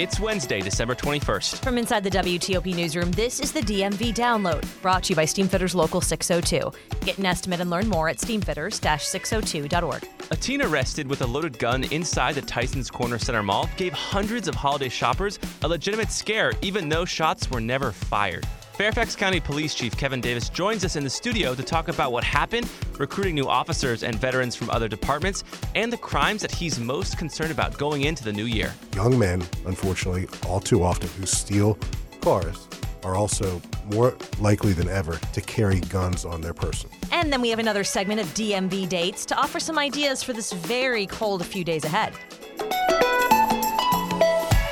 It's Wednesday, December 21st. From inside the WTOP newsroom, this is the DMV Download, brought to you by Steamfitters Local 602. Get an estimate and learn more at steamfitters-602.org. A teen arrested with a loaded gun inside the Tysons Corner Center Mall gave hundreds of holiday shoppers a legitimate scare, even though shots were never fired. Fairfax County Police Chief Kevin Davis joins us in the studio to talk about what happened, recruiting new officers and veterans from other departments, and the crimes that he's most concerned about going into the new year. Young men, unfortunately, all too often, who steal cars are also more likely than ever to carry guns on their person. And then we have another segment of DMV dates to offer some ideas for this very cold few days ahead.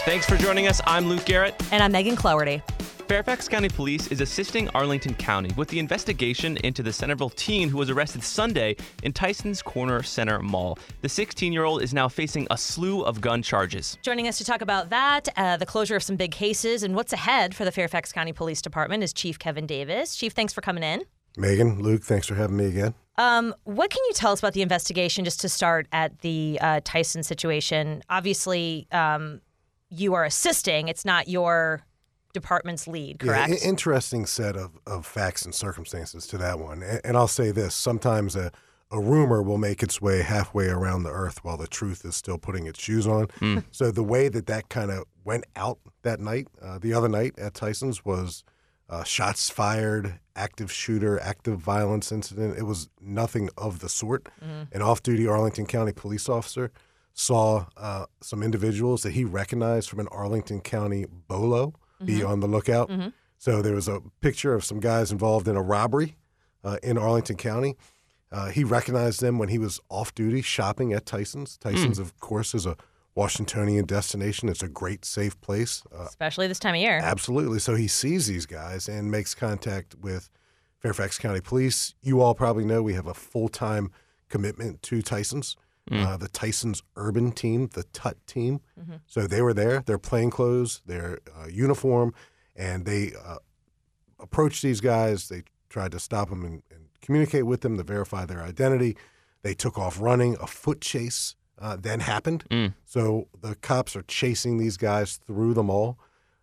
Thanks for joining us. I'm Luke Garrett. And I'm Megan Cloherty. Fairfax County Police is assisting Arlington County with the investigation into the Centreville teen who was arrested Sunday in Tyson's Corner Center Mall. The 16 year old is now facing a slew of gun charges. Joining us to talk about that, uh, the closure of some big cases, and what's ahead for the Fairfax County Police Department is Chief Kevin Davis. Chief, thanks for coming in. Megan, Luke, thanks for having me again. Um, what can you tell us about the investigation just to start at the uh, Tyson situation? Obviously, um, you are assisting, it's not your department's lead, correct? Yeah, interesting set of, of facts and circumstances to that one. And, and I'll say this sometimes a, a rumor will make its way halfway around the earth while the truth is still putting its shoes on. Mm. So the way that that kind of went out that night, uh, the other night at Tyson's, was uh, shots fired, active shooter, active violence incident. It was nothing of the sort. Mm. An off duty Arlington County police officer saw uh, some individuals that he recognized from an Arlington County bolo be mm-hmm. on the lookout. Mm-hmm. So there was a picture of some guys involved in a robbery uh, in Arlington County. Uh, he recognized them when he was off duty shopping at Tyson's. Tyson's, mm. of course, is a Washingtonian destination. It's a great, safe place, uh, especially this time of year. Absolutely. So he sees these guys and makes contact with Fairfax County Police. You all probably know we have a full time commitment to Tyson's. Mm. Uh, the Tyson's urban team, the TUT team. Mm-hmm. So they were there, their plain clothes, their uh, uniform, and they uh, approached these guys. They tried to stop them and, and, communicate with them to verify their identity. They took off running. A foot chase uh, then happened. Mm. So the cops are chasing these guys through the mall.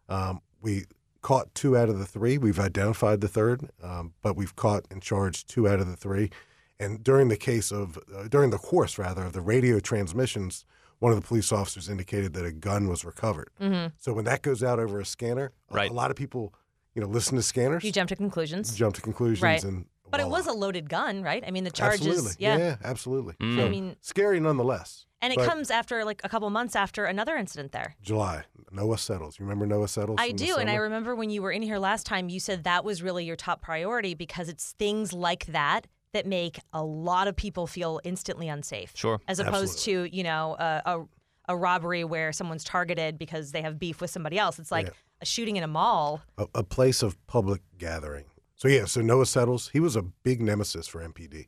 Um, we caught two out of the three. We've identified the third, um, but we've caught and charged two out of the three. And during the case of, uh, during the course rather, of the radio transmissions, one of the police officers indicated that a gun was recovered. Mm-hmm. So when that goes out over a scanner, right. a, a lot of people, you know, listen to scanners. You jump to conclusions. Jump to conclusions, right. and but it was a loaded gun, right? I mean, the charges. Absolutely. Yeah. yeah, absolutely. Mm. So, I mean, scary nonetheless. And it comes after like a couple months after another incident there. July. Noah Settles. You remember Noah Settles? I do, and I remember when you were in here last time, you said that was really your top priority because it's things like that that make a lot of people feel instantly unsafe. Sure. As opposed Absolutely. to, you know, a, a, a, robbery where someone's targeted because they have beef with somebody else. It's like yeah. a shooting in a mall. A, a, place of public gathering. So, yeah, so Noah Settles, he was a big nemesis for MPD.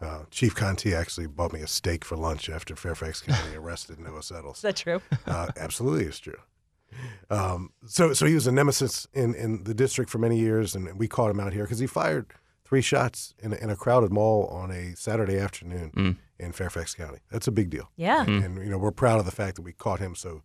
Uh, Chief Contee actually bought me a steak for lunch after Fairfax County arrested Noah Settles. Is that true? Uh, absolutely, it's true. Um, so, so he was a nemesis in, in the district for many years, and we caught him out here because he fired – three shots in a, in a crowded mall on a Saturday afternoon mm. in Fairfax County. That's a big deal. Yeah. And, mm. and, you know, we're proud of the fact that we caught him so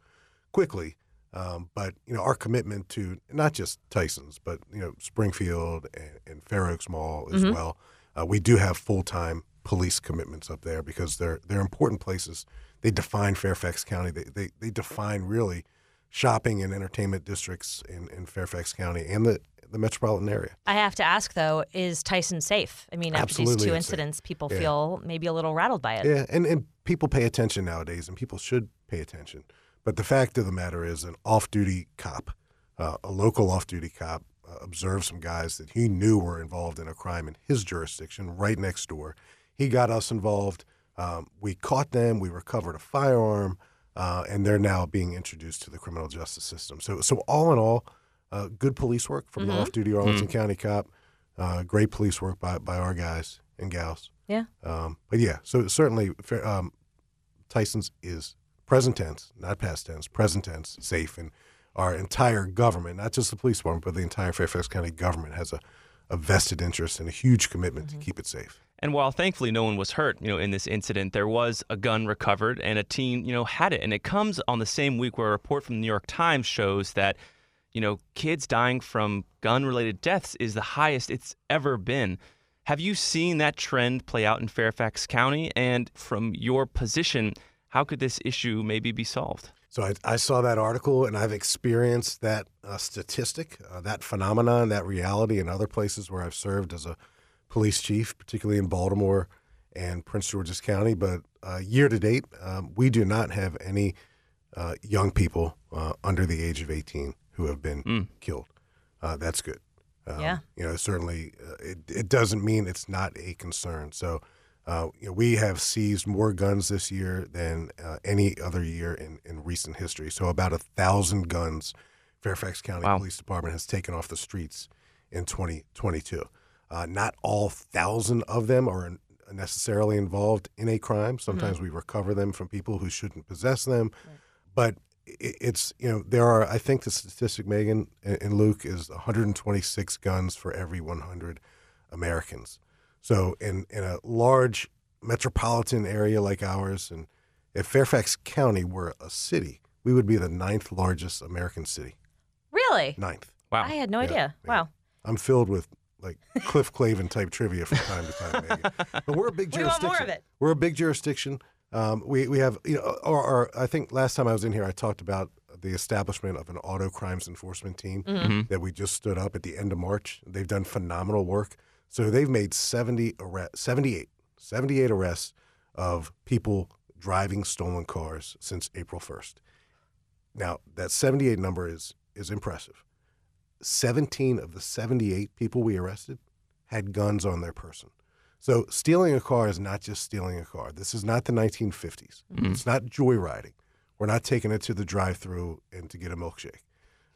quickly. Um, but you know, our commitment to not just Tyson's, but you know, Springfield and, and Fair Oaks Mall as mm-hmm. well. Uh, we do have full time police commitments up there because they're they're important places. They define Fairfax County. They they, they define really shopping and entertainment districts in, in Fairfax County and the the metropolitan area. I have to ask though, is Tyson safe? I mean, after Absolutely these two incidents, safe. people yeah. feel maybe a little rattled by it. Yeah, and, and people pay attention nowadays, and people should pay attention. But the fact of the matter is, an off-duty cop, uh, a local off-duty cop, uh, observed some guys that he knew were involved in a crime in his jurisdiction, right next door. He got us involved. Um, we caught them. We recovered a firearm, uh, and they're now being introduced to the criminal justice system. So, so all in all, uh, good police work from the off-duty Arlington County cop. Uh, great police work by, by our guys and gals. Yeah. Um, but yeah, so certainly um, Tyson's is present tense, not past tense, present tense, safe, and our entire government, not just the police department, but the entire Fairfax County government has a, a vested interest and a huge commitment to keep it safe. And while thankfully no one was hurt, you know, in this incident, there was a gun recovered and a teen, you know, had it. And it comes on the same week where a report from the New York Times shows that, you know, kids dying from gun-related deaths is the highest it's ever been. Have you seen that trend play out in Fairfax County? And from your position, how could this issue maybe be solved? So I, I saw that article and I've experienced that uh, statistic, uh, that phenomenon, that reality in other places where I've served as a police chief, particularly in Baltimore and Prince George's County. But uh, year to date, um, we do not have any uh, young people uh, under the age of 18 who have been killed. Uh, that's good. Um, Yeah. You know, certainly uh, it, it doesn't mean it's not a concern. So, uh, you know, we have seized more guns this year than uh, any other year in, in recent history. So, about a thousand guns Fairfax County Wow. Police Department has taken off the streets in 2022. Uh, not all thousand of them are necessarily involved in a crime. Sometimes we recover them from people who shouldn't possess them, but i- it's you know there are I think the statistic Megan and and Luke is 126 guns for every 100 Americans. So in in a large metropolitan area like ours, and if Fairfax County were a city, we would be the ninth largest American city. Really? Ninth. Wow. I had no Yeah, idea. yeah. Wow. I'm filled with like Cliff Clavin type trivia from time to time. Megan. But we're a big jurisdiction. We want jurisdiction. more of it. We're a big jurisdiction. Um, we we have you know, or, or I think last time I was in here, I talked about the establishment of an auto crimes enforcement team that we just stood up at the end of March. They've done phenomenal work. So they've made 70 arrest, 78, 78 arrests of people driving stolen cars since April 1st. Now that 78 number is is impressive. 17 of the 78 people we arrested had guns on their person. So stealing a car is not just stealing a car. This is not the 1950s. It's not joyriding. We're not taking it to the drive-through and to get a milkshake.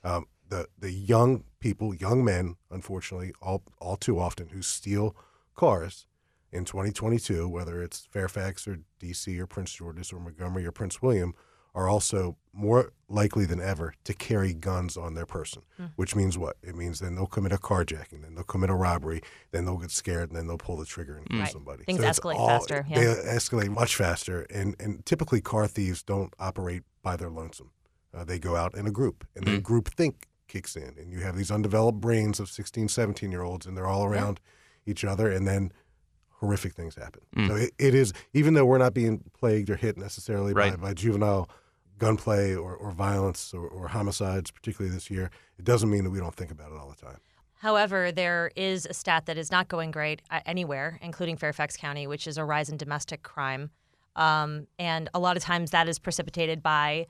Um, the the young people, young men, unfortunately, all all too often, who steal cars in 2022, whether it's Fairfax or D.C. or Prince George's or Montgomery or Prince William, are also more likely than ever to carry guns on their person. Hmm. Which means what? It means then they'll commit a carjacking, then they'll commit a robbery, then they'll get scared, and then they'll pull the trigger and kill Right. somebody. Things it's escalate all- faster, yeah. They escalate much faster, and and typically car thieves don't operate by their lonesome. Uh, they go out in a group, and then hmm. group think kicks in, and you have these undeveloped brains of 16, 17 year olds, and they're all around each other, and then horrific things happen. Hmm. So it, it is, even though we're not being plagued or hit necessarily by, by juvenile gunplay or, or violence or, or homicides, particularly this year, it doesn't mean that we don't think about it all the time. However, there is a stat that is not going great uh, anywhere, including Fairfax County, which is a rise in domestic crime. Um, and a lot of times that is precipitated by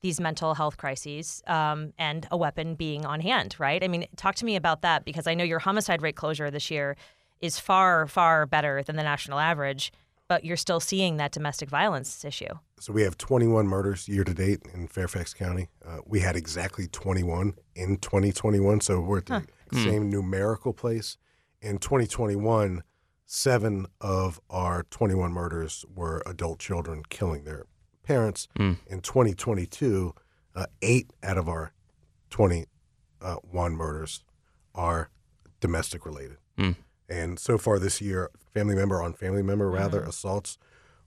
these mental health crises um, and a weapon being on hand, right? I mean, talk to me about that because I know your homicide rate closure this year is far, far better than the national average, but you're still seeing that domestic violence issue. So we have 21 murders year to date in Fairfax County. Uh, we had exactly 21 in 2021, so we're at the same numerical place. In 2021, seven of our 21 murders were adult children killing their parents. In 2022, uh, eight out of our 21 murders are domestic related. And so far this year, family member on family member, rather, assaults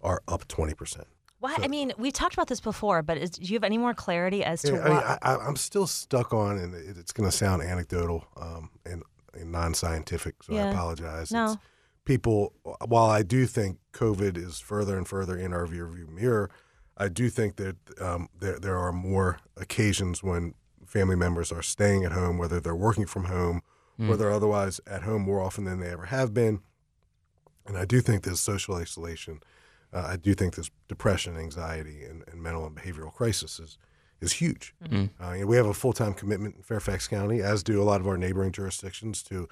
are up 20%. Why? I mean, we've talked about this before, but is, do you have any more clarity as to Yeah, I mean, why? I, I, I'm still stuck on, and it, it's going to sound anecdotal um, and, and non-scientific, so I apologize. No. It's people, while I do think COVID is further and further in our rearview mirror, I do think that um, there there are more occasions when family members are staying at home, whether they're working from home or they're otherwise at home more often than they ever have been. And I do think this social isolation, uh, I do think this depression, anxiety, and, and mental and behavioral crisis is, is huge. Uh, you know, we have a full time commitment in Fairfax County, as do a lot of our neighboring jurisdictions, to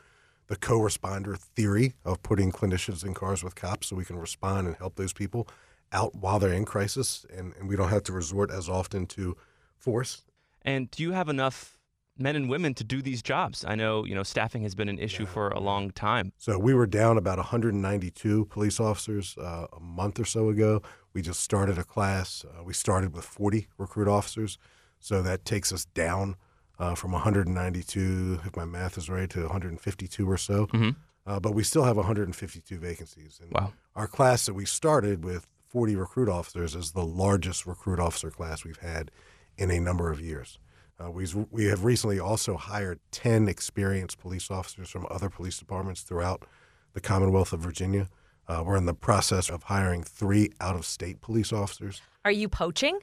the co-responder theory of putting clinicians in cars with cops so we can respond and help those people out while they're in crisis, and, and we don't have to resort as often to force. And do you have enough men and women to do these jobs? I know you know staffing has been an issue for a long time. So we were down about 192 police officers uh, a month or so ago. We just started a class. Uh, we started with 40 recruit officers, so that takes us down uh, from 192, if my math is right, to 152 or so. Mm-hmm. Uh, but we still have 152 vacancies. And Wow. Our class that we started with 40 recruit officers is the largest recruit officer class we've had in a number of years. Uh, we we have recently also hired 10 experienced police officers from other police departments throughout the Commonwealth of Virginia. Uh, we're in the process of hiring three out of state police officers. Are you poaching?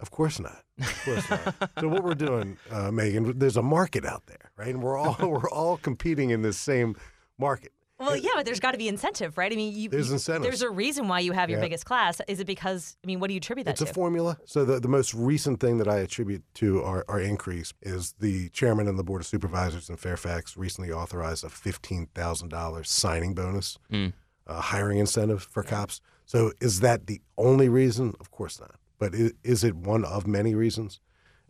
Of course not. Of course not. so what we're doing, uh, Megan, there's a market out there, right? And we're all we're all competing in this same market. Well, yeah, but there's got to be incentive, right? I mean, you, There's you- incentives. There's a reason why you have your Yeah. biggest class. Is it because? I mean, what do you attribute that to? It's a formula. So the, the most recent thing that I attribute to our, our increase is the chairman and the board of supervisors in Fairfax recently authorized a fifteen thousand dollars signing bonus, Mm. uh, hiring incentive for cops. So is that the only reason? Of course not. But is, is it one of many reasons?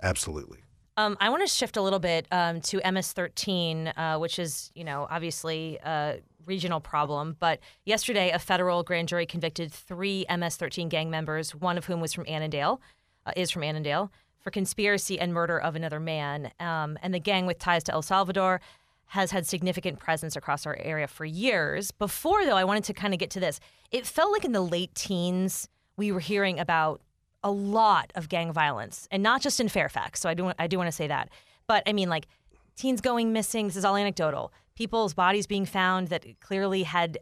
Absolutely. Um, I want to shift a little bit um, to MS-13, uh, which is, you know, obviously a regional problem. But yesterday, a federal grand jury convicted three MS-13 gang members, one of whom was from Annandale, uh, is from Annandale, for conspiracy and murder of another man. Um, and the gang with ties to El Salvador has had significant presence across our area for years. Before, though, I wanted to kind of get to this. It felt like in the late teens, we were hearing about a lot of gang violence, and not just in Fairfax. So I do I do want to say that, but I mean like teens going missing. This is all anecdotal. People's bodies being found that clearly had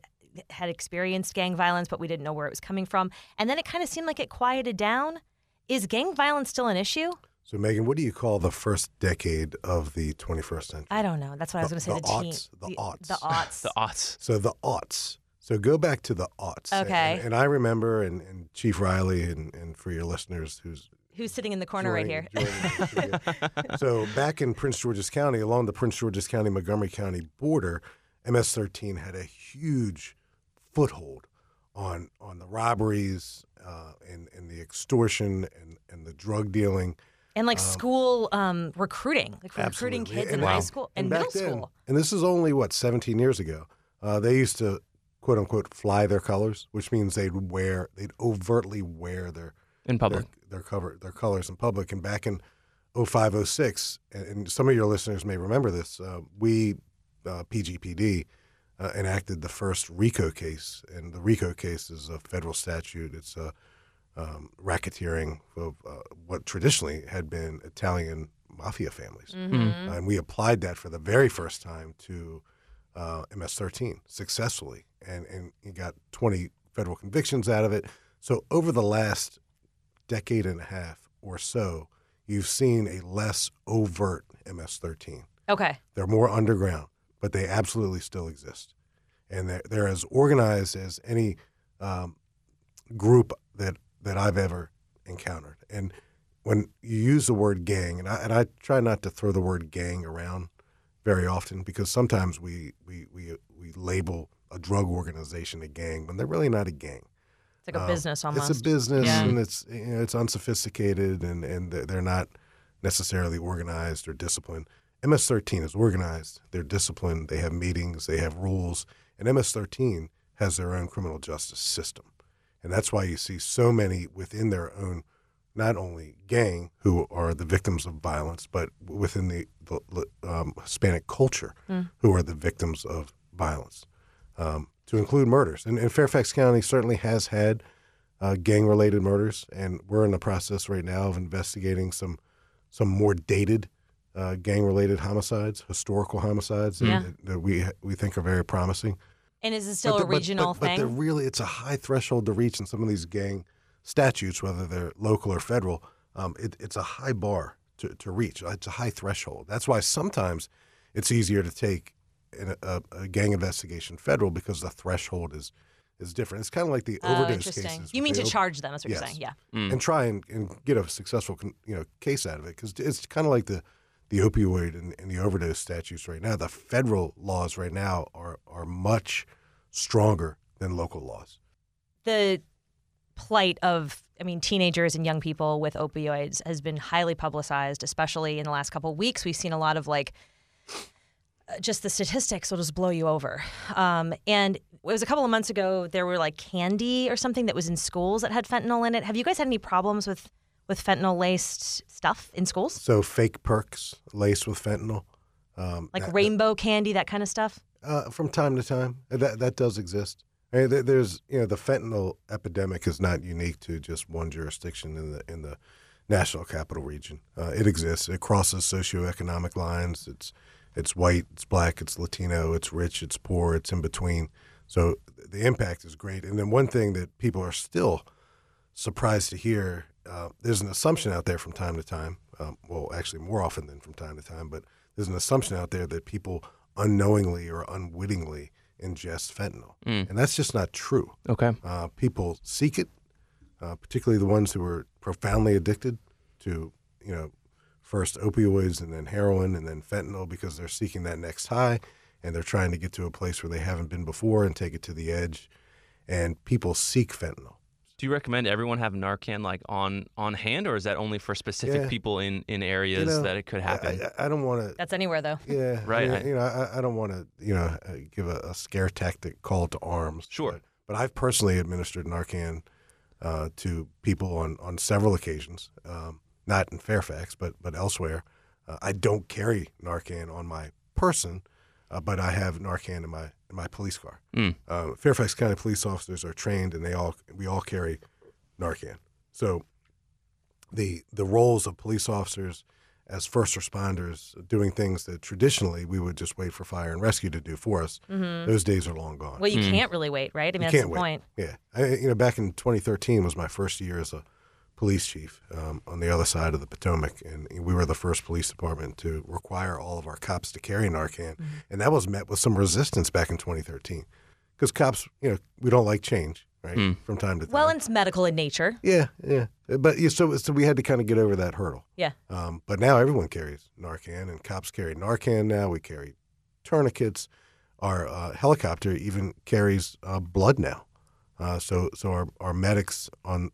had experienced gang violence, but we didn't know where it was coming from. And then it kind of seemed like it quieted down. Is gang violence still an issue? So Megan, what do you call the first decade of the 21st century? I don't know. That's what I was going to say. the The, teen, aughts, the the aughts. the aughts. The aughts. So the aughts. So go back to the aughts. And- Okay. And, and I remember, and, and Chief Riley, and, and for your listeners who's Who's sitting in the corner right here? joining- the studio. so back in Prince George's County, along the Prince George's County Montgomery County border, MS-13 had a huge foothold on on the robberies uh, and and the extortion and and the drug dealing. And like school um, recruiting, like recruiting kids in And- high school and, back middle then- school. And this is only what 17 years ago. Uh, they used to quote unquote fly their colors, which means they'd wear they'd overtly wear their In public. their, their cover their colors in public. And back in 05, 06, and, and some of your listeners may remember this, uh, we uh, PGPD uh, enacted the first RICO case, and the RICO case is a federal statute. It's a um, racketeering of uh, what traditionally had been Italian mafia families, Mm-hmm. and we applied that for the very first time to uh, MS-13 successfully, and and you got 20 federal convictions out of it. So over the last decade and a half or so, you've seen a less overt MS-13. Okay. They're more underground, but they absolutely still exist, and they're, they're as organized as any um, group that that I've ever encountered. And when you use the word gang, and I, and I try not to throw the word gang around very often because sometimes we we we, we label a drug organization a gang when they're really not a gang. It's like a Um, business almost. It's a business, Yeah. and it's you know, it's unsophisticated, and and they're not necessarily organized or disciplined. MS-13 is organized. They're disciplined. They have meetings. They have rules, and MS-13 has their own criminal justice system, and that's why you see so many within their own, not only gang who are the victims of violence, but within the, the um, Hispanic culture who are the victims of violence um, to include murders. And, and Fairfax County certainly has had uh, gang-related murders, and we're in the process right now of investigating some some more dated uh, gang-related homicides, historical homicides Yeah. that, that we we think are very promising. and is it still But a regional but, But thing? really it's a high threshold to reach in some of these gang statutes, whether they're local or federal. Um, it, it's a high bar to, to reach. It's a high threshold. That's why sometimes it's easier to take a, a gang investigation federal because the threshold is is different. It's kind of like the Oh, overdose interesting. cases. You mean to op- charge them? That's what Yes. you're saying. Yeah. Mm. and try and, and get a successful con- you know case out of it because it's kind of like the the opioid and, and the overdose statutes right now. The federal laws right now are are much stronger than local laws. The plight of I mean teenagers and young people with opioids has been highly publicized, especially in the last couple of weeks. We've seen a lot of like just the statistics will just blow you over. Um, and it was a couple of months ago. There were like candy or something that was in schools that had fentanyl in it. Have you guys had any problems with with fentanyl laced stuff in schools? So fake perks laced with fentanyl, um, Like that- rainbow candy, that kind of stuff. Uh, from time to time, that that does exist. I mean, there's you know the fentanyl epidemic is not unique to just one jurisdiction in the in the national capital region. Uh, it exists. It crosses socioeconomic lines. It's it's white, it's black, it's Latino, it's rich, it's poor, it's in between. So the impact is great. And then one thing that people are still surprised to hear, uh, there's an assumption out there from time to time. Um, well, actually, more often than from time to time, but there's an assumption out there that people unknowingly or unwittingly ingest fentanyl, and that's just not true. Okay. Uh, people seek it, uh, particularly the ones who are profoundly addicted to, you know, first opioids and then heroin and then fentanyl because they're seeking that next high and they're trying to get to a place where they haven't been before and take it to the edge. And people seek fentanyl. Do you recommend everyone have Narcan like on on hand, or is that only for specific Yeah. people in in areas You know, that it could happen? I, I, I don't want to. That's anywhere though. Yeah, Right, I I- mean, you know, I, I don't want to, you know, uh, give a, a scare tactic call to arms. Sure. But, but I've personally administered Narcan uh, to people on, on several occasions, um, not in Fairfax, but but elsewhere. Uh, I don't carry Narcan on my person, uh, but I have Narcan in my in my police car. Mm. Uh, Fairfax County police officers are trained, and they all we all carry Narcan. So the the roles of police officers as first responders doing things that traditionally we would just wait for fire and rescue to do for us. Those days are long gone. Well, you can't really wait, right? I mean, You that's can't the wait. point. Yeah, I, you know, back in 2013 was my first year as a police chief um, on the other side of the Potomac, and we were the first police department to require all of our cops to carry Narcan, Mm-hmm. and that was met with some resistance back in 2013 because cops, you know, we don't like change, right? From time to time. Well, it's medical in nature. yeah, yeah, but yeah, so so we had to kind of get over that hurdle. Yeah. Um, but now everyone carries Narcan, and cops carry Narcan now. We carry tourniquets. Our uh, helicopter even carries uh, blood now. Uh, so so our, our medics on our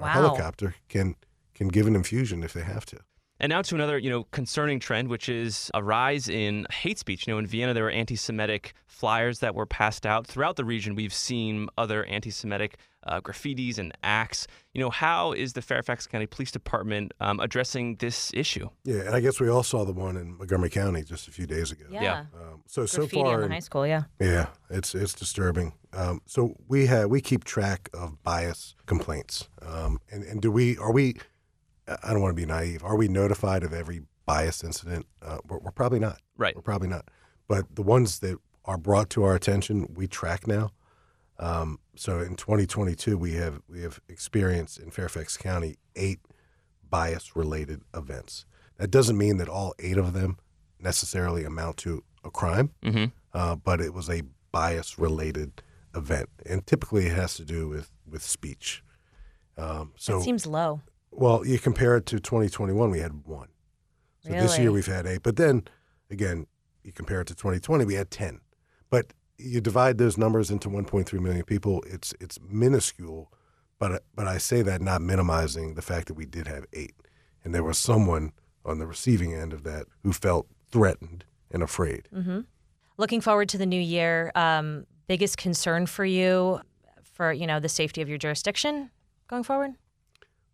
Wow. helicopter can can give an infusion if they have to. And now to another, you know, concerning trend, which is a rise in hate speech. You know, in Vienna, there were anti-Semitic flyers that were passed out throughout the region. We've seen other anti-Semitic uh, graffitis and acts. You know, how is the Fairfax County Police Department um, addressing this issue? Yeah, and I guess we all saw the one in Montgomery County just a few days ago. Yeah. Um, so so far in the in- high school, yeah. Yeah, it's it's disturbing. Um, so we have we keep track of bias complaints, um, and and do we are we? I don't want to be naive. Are we notified of every bias incident? Uh, we're, we're probably not. Right. We're probably not. But the ones that are brought to our attention, we track now. Um, so in 2022, we have we have experienced in Fairfax County eight bias related events. That doesn't mean that all eight of them necessarily amount to a crime Mm-hmm. uh, but it was a bias related event, and typically it has to do with with speech. Um, so, It seems low. Well, you compare it to 2021, we had one. So this year we've had eight, but then again, you compare it to 2020, we had 10. But you divide those numbers into 1.3 million people, it's it's minuscule. But but I say that not minimizing the fact that we did have eight, and there was someone on the receiving end of that who felt threatened and afraid. Looking forward to the new year. Um, biggest concern for you for you know the safety of your jurisdiction going forward?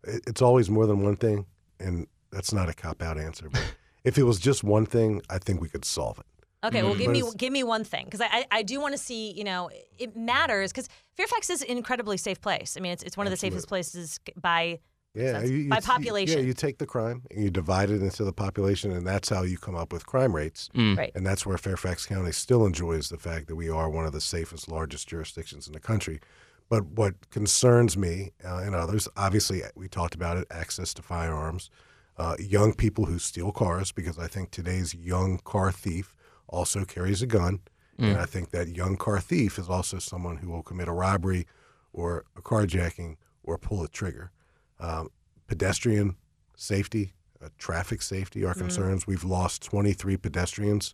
It- it's always more than one thing, and that's not a cop out answer. But if it was just one thing, I think we could solve it. Okay, well, mm-hmm. give me give me one thing because I, I I do want to see you know it matters because Fairfax is an incredibly safe place. I mean, it's it's one of the safest places by Yeah, sense. you, you, By you- population. yeah, you take the crime and you divide it into the population, and that's how you come up with crime rates. Mm. right. And that's where Fairfax County still enjoys the fact that we are one of the safest, largest jurisdictions in the country. But what concerns me uh, and others, obviously, we talked about it access to firearms, uh, young people who steal cars, because I think today's young car thief also carries a gun. And I think that young car thief is also someone who will commit a robbery or a carjacking or pull a trigger. Um, pedestrian safety, uh, traffic safety are concerns. We've lost 23 pedestrians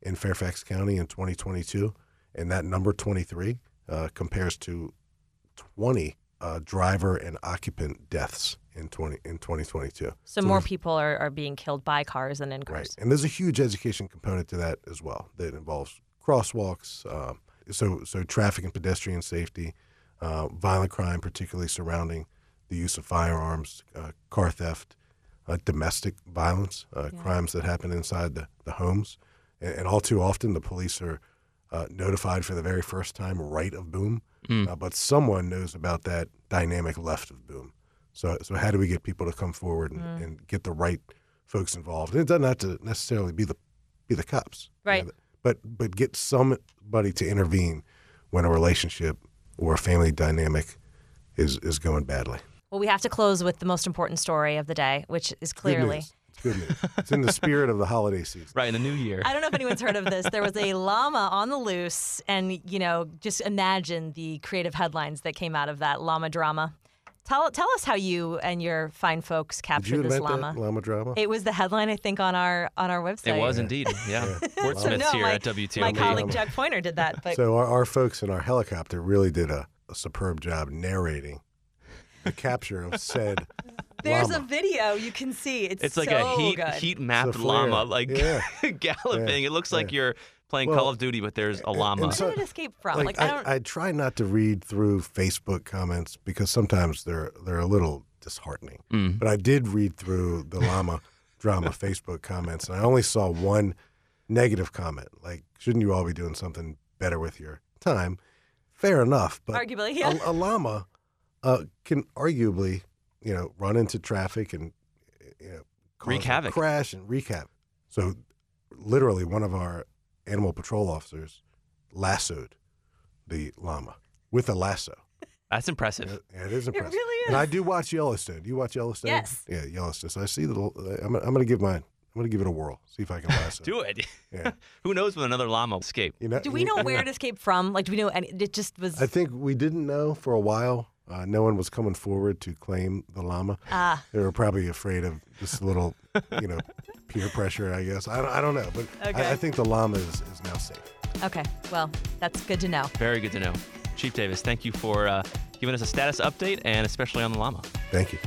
in Fairfax County in 2022, and that number 23 uh, compares to 20 uh, driver and occupant deaths in 20 in 2022. So, more people are, are being killed by cars than in cars. Right, and there's a huge education component to that as well. That involves crosswalks, uh, so so traffic and pedestrian safety, uh, violent crime, particularly surrounding the use of firearms, uh, car theft, uh, domestic violence, uh, crimes that happen inside the, the homes, and, and all too often the police are uh, notified for the very first time right of boom, uh, but someone knows about that dynamic left of boom. So, so how do we get people to come forward and, and get the right folks involved? And it doesn't have to necessarily be the be the cops, you Right. know, but but get somebody to intervene when a relationship or a family dynamic is is going badly. Well, we have to close with the most important story of the day, which is Good clearly. News. It's good news. it's in the spirit of the holiday season. Right in the new year. I don't know if anyone's heard of this. There was a llama on the loose, and you know, just imagine the creative headlines that came out of that llama drama. Tell tell us how you and your fine folks Did you captured this llama. that llama drama? It was the headline, I think, on our on our website. It was indeed. Yeah. Wordsmiths no, here my, at WTOP. my colleague Jack Pointer did that, but So our, our folks in our helicopter really did a, a superb job narrating the capture of said there's llama. a video you can see. It's, It's like so a heat good. heat mapped It's a flare. llama, like Yeah. galloping. It looks like yeah. you're playing Well, Call of Duty, but there's a llama. Where so- did it escape from? like, Like, I don't. I, try not to read through Facebook comments because sometimes they're they're a little disheartening. Mm. But I did read through the llama drama Facebook comments, and I only saw one negative comment. Like, shouldn't you all be doing something better with your time? Fair enough, but Arguably, yeah. a, a llama uh, can arguably, you know, run into traffic and eh, you know, cause Wreak a havoc. crash and wreak havoc. So, literally, one of our animal patrol officers lassoed the llama with a lasso. That's impressive. Yeah, it is impressive. really And I do watch Yellowstone. Do you watch Yellowstone? Yes. Yeah, Yellowstone. So I see the. Eh, I'm, I'm going to give mine. I'm going to give it a whirl. See if I can lasso. Do it. Yeah. Who knows when another llama will escape? You know, do we you- know where it escaped from? Like, do we know? Any, it just was. I think we didn't know for a while. Uh, no one was coming forward to claim the llama. Ah. They were probably afraid of this little, you know, peer pressure. I guess I don't, I don't know, but Okay. I, I think the llama is, is now safe. Okay, well, that's good to know. Very good to know. Chief Davis, thank you for uh, giving us a status update and especially on the llama. Thank you.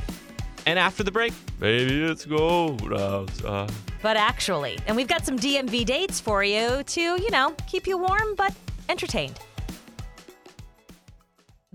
And after the break, baby, it's cold outside. But actually, and we've got some DMV dates for you to, you know, keep you warm but entertained.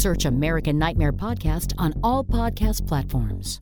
Search American Nightmare Podcast on all podcast platforms.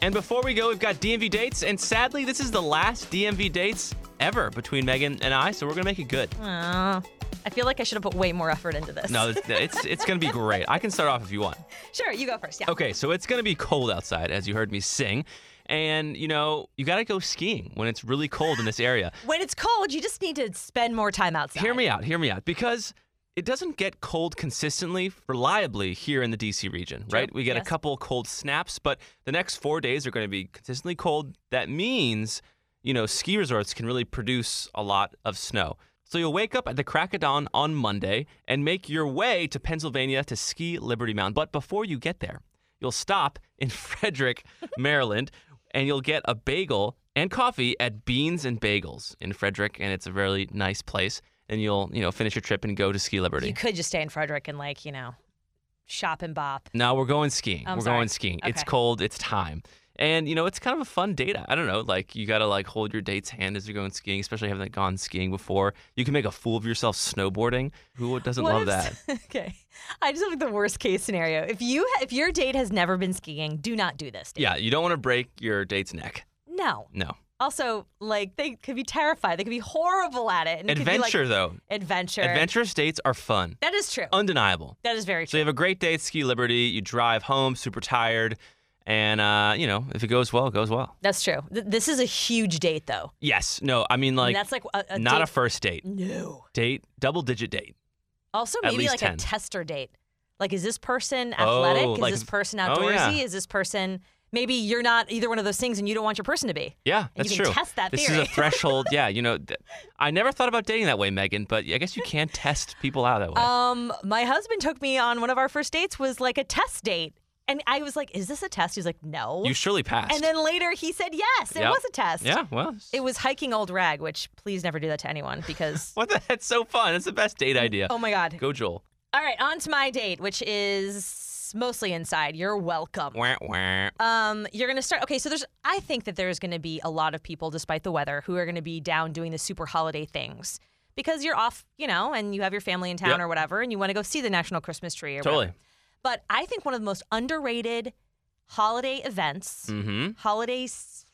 And before we go, we've got DMV dates, and sadly, this is the last DMV dates ever between Megan and I, so we're gonna make it good. Uh, I feel like I should have put way more effort into this. No, it's it's, it's gonna be great. I can start off if you want. Sure, you go first. Yeah. Okay, so it's gonna be cold outside, as you heard me sing, and you know you gotta go skiing when it's really cold in this area. When it's cold, you just need to spend more time outside. Hear me out, hear me out, because it doesn't get cold consistently, reliably here in the DC region, right? We get yes. a couple cold snaps, but the next four days are going to be consistently cold. That means, you know, ski resorts can really produce a lot of snow. So you'll wake up at the crack of dawn on Monday and make your way to Pennsylvania to ski Liberty Mountain. But before you get there, you'll stop in Frederick, Maryland, and you'll get a bagel and coffee at Beans and Bagels in Frederick, and it's a really nice place. And you'll, you know, finish your trip and go to Ski Liberty. You could just stay in Frederick and like you know, shop and bop. No, we're going skiing. I'm we're sorry. going skiing. It's cold. It's time. And you know, it's kind of a fun date. I don't know, like you gotta like hold your date's hand as you're going skiing, especially having like, gone skiing before. You can make a fool of yourself snowboarding. Who doesn't What love if- that? okay. I just have like the worst case scenario. If you if your date has never been skiing, do not do this. Date. Yeah, you don't want to break your date's neck. No. No. Also, like they could be terrified. They could be horrible at it. And it could be, like, Adventure though. adventure. Adventurous dates are fun. That is true. Undeniable. that is very true. So you have a great day at Ski Liberty. You drive home super tired, and uh, you know if it goes well, it goes well. That's true. Th- this is a huge date, though. Yes. No. I mean, like mean, that's like a, a not date. a first date. no. Date, double digit date. Also, maybe like 10. a tester date. Like, is this person Oh, athletic? is like this person oh, outdoorsy? yeah. Is this person maybe you're not either one of those things, and you don't want your person to be? Yeah, And that's you can true. test that this theory. is a threshold. yeah, you know, th- I never thought about dating that way, Megan, but I guess you can test people out that way. Um, my husband took me on one of our first dates was like a test date, and I was like, "Is this a test?" He's like, "No." you surely passed. and then later he said, "Yes, it Yep. was a test." yeah, well, It was hiking Old Rag, which please never do that to anyone because what the? It's so fun. It's the best date idea. oh my god. Go, Joel. All right, on to my date, which is mostly inside. You're welcome. Wah, wah. Um, you're gonna start. Okay, so there's. I think that there's gonna be a lot of people, despite the weather, who are gonna be down doing the super holiday things because you're off, you know, and you have your family in town Yep. or whatever, and you want to go see the national Christmas tree or Totally. whatever. But I think one of the most underrated holiday events, Mm-hmm. holidays,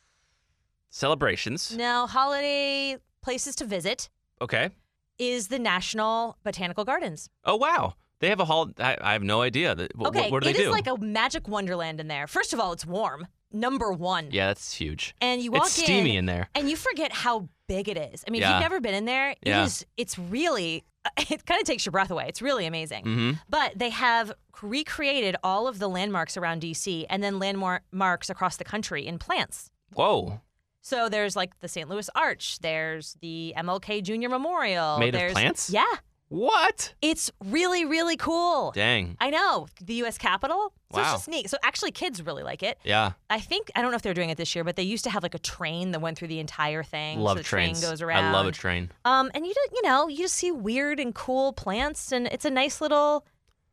Celebrations. no, holiday places to visit Okay. is the National Botanical Gardens. Oh wow, they have a hall. I, I have no idea. That- What, Okay, what, do it they is do? like a magic wonderland in there. First of all, it's warm. Number one. yeah, that's huge. And you walk in. it's steamy in, in there. and you forget how big it is. I mean, if Yeah. you've never been in there, it Yeah. is. It's really. It kind of takes your breath away. It's really amazing. Mm-hmm. But they have recreated all of the landmarks around DC and then landmarks across the country in plants. Whoa, So there's like the St. Louis Arch. There's the MLK Junior Memorial. Made of there's, plants? Yeah, what? it's really really cool. Dang. I know the U.S. Capitol. So it's just neat. So actually, kids really like it. Yeah, I think I don't know if they're doing it this year, but they used to have like a train that went through the entire thing. love so the trains. train goes around. I love a train. Um, and you just, you know you just see weird and cool plants, and it's a nice little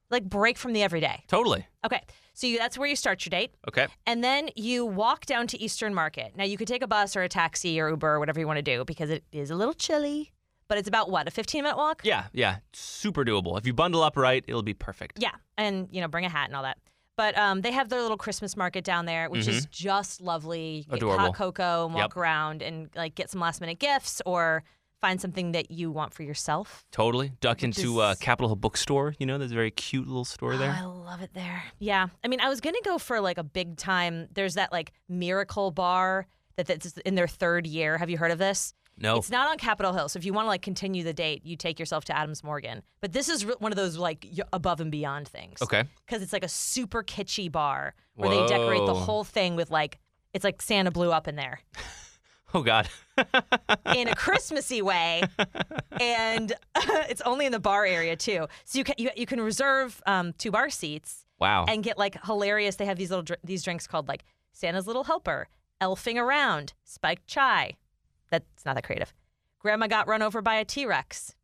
like break from the everyday. Totally. Okay, so you, that's where you start your date, Okay. and then you walk down to Eastern Market. Now you could take a bus or a taxi or Uber or whatever you want to do because it is a little chilly, but it's about what a 15 minute walk. Yeah, yeah, super doable. If you bundle up right, it'll be perfect. Yeah, and you know, bring a hat and all that. But um, they have their little Christmas market down there, which is just lovely. You get Mm-hmm. Adorable. hot cocoa and walk Yep. around and like get some last minute gifts or find something that you want for yourself. Totally. Duck into uh, is- Capitol Hill Bookstore. You know, there's a very cute little store Oh, I love it there. Yeah, I mean, I was gonna go for like a big time. There's that like Miracle Bar that that's in their third year. Have you heard of this? No. It's not on Capitol Hill, so if you want to like continue the date, you take yourself to Adams Morgan. But this is re- one of those like y- above and beyond things. Okay. because it's like a super kitschy bar where they decorate the whole thing with like it's like Santa blew up in there Oh God. in a Christmassy way, and it's only in the bar area too. So you can you, you can reserve um, two bar seats wow. and get like hilarious. They have these little dr- these drinks called like Santa's Little Helper, Elfing Around, Spiked Chai. That's not that creative. Grandma got run over by a T Rex.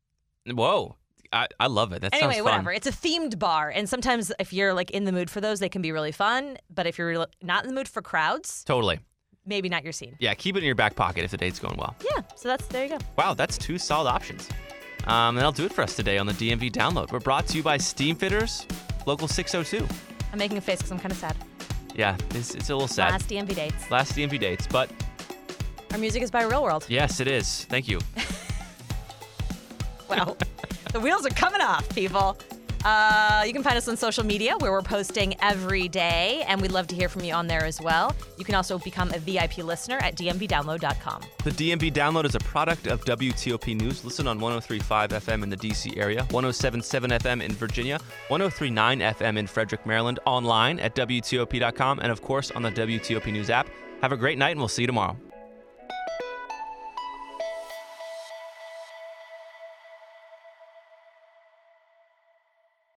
Whoa. I, I love it. That anyway, sounds fun. whatever. It's a themed bar, and sometimes if you're like in the mood for those, they can be really fun. But if you're real- not in the mood for crowds, Totally. maybe not your scene. Yeah, keep it in your back pocket if the date's going well. Yeah, so that's there you go. Wow, that's two solid options. Um, and that'll do it for us today on the DMV download. We're brought to you by Steam Fitters, Local 602. I'm making a face because I'm kind of sad. Yeah, it's, it's a little sad. Last DMV dates. Last DMV dates, but Our music is by Real World. yes, it is. Thank you. Well, the wheels are coming off, people. Uh, you can find us on social media where we're posting every day, and we'd love to hear from you on there as well. You can also become a VIP listener at dmvdownload.com. The DMV download is a product of WTOP News. Listen on 1035 FM in the DC area, 1077 FM in Virginia, 1039 FM in Frederick, Maryland, online at WTOP.com, and of course on the WTOP News app. Have a great night, and we'll see you tomorrow.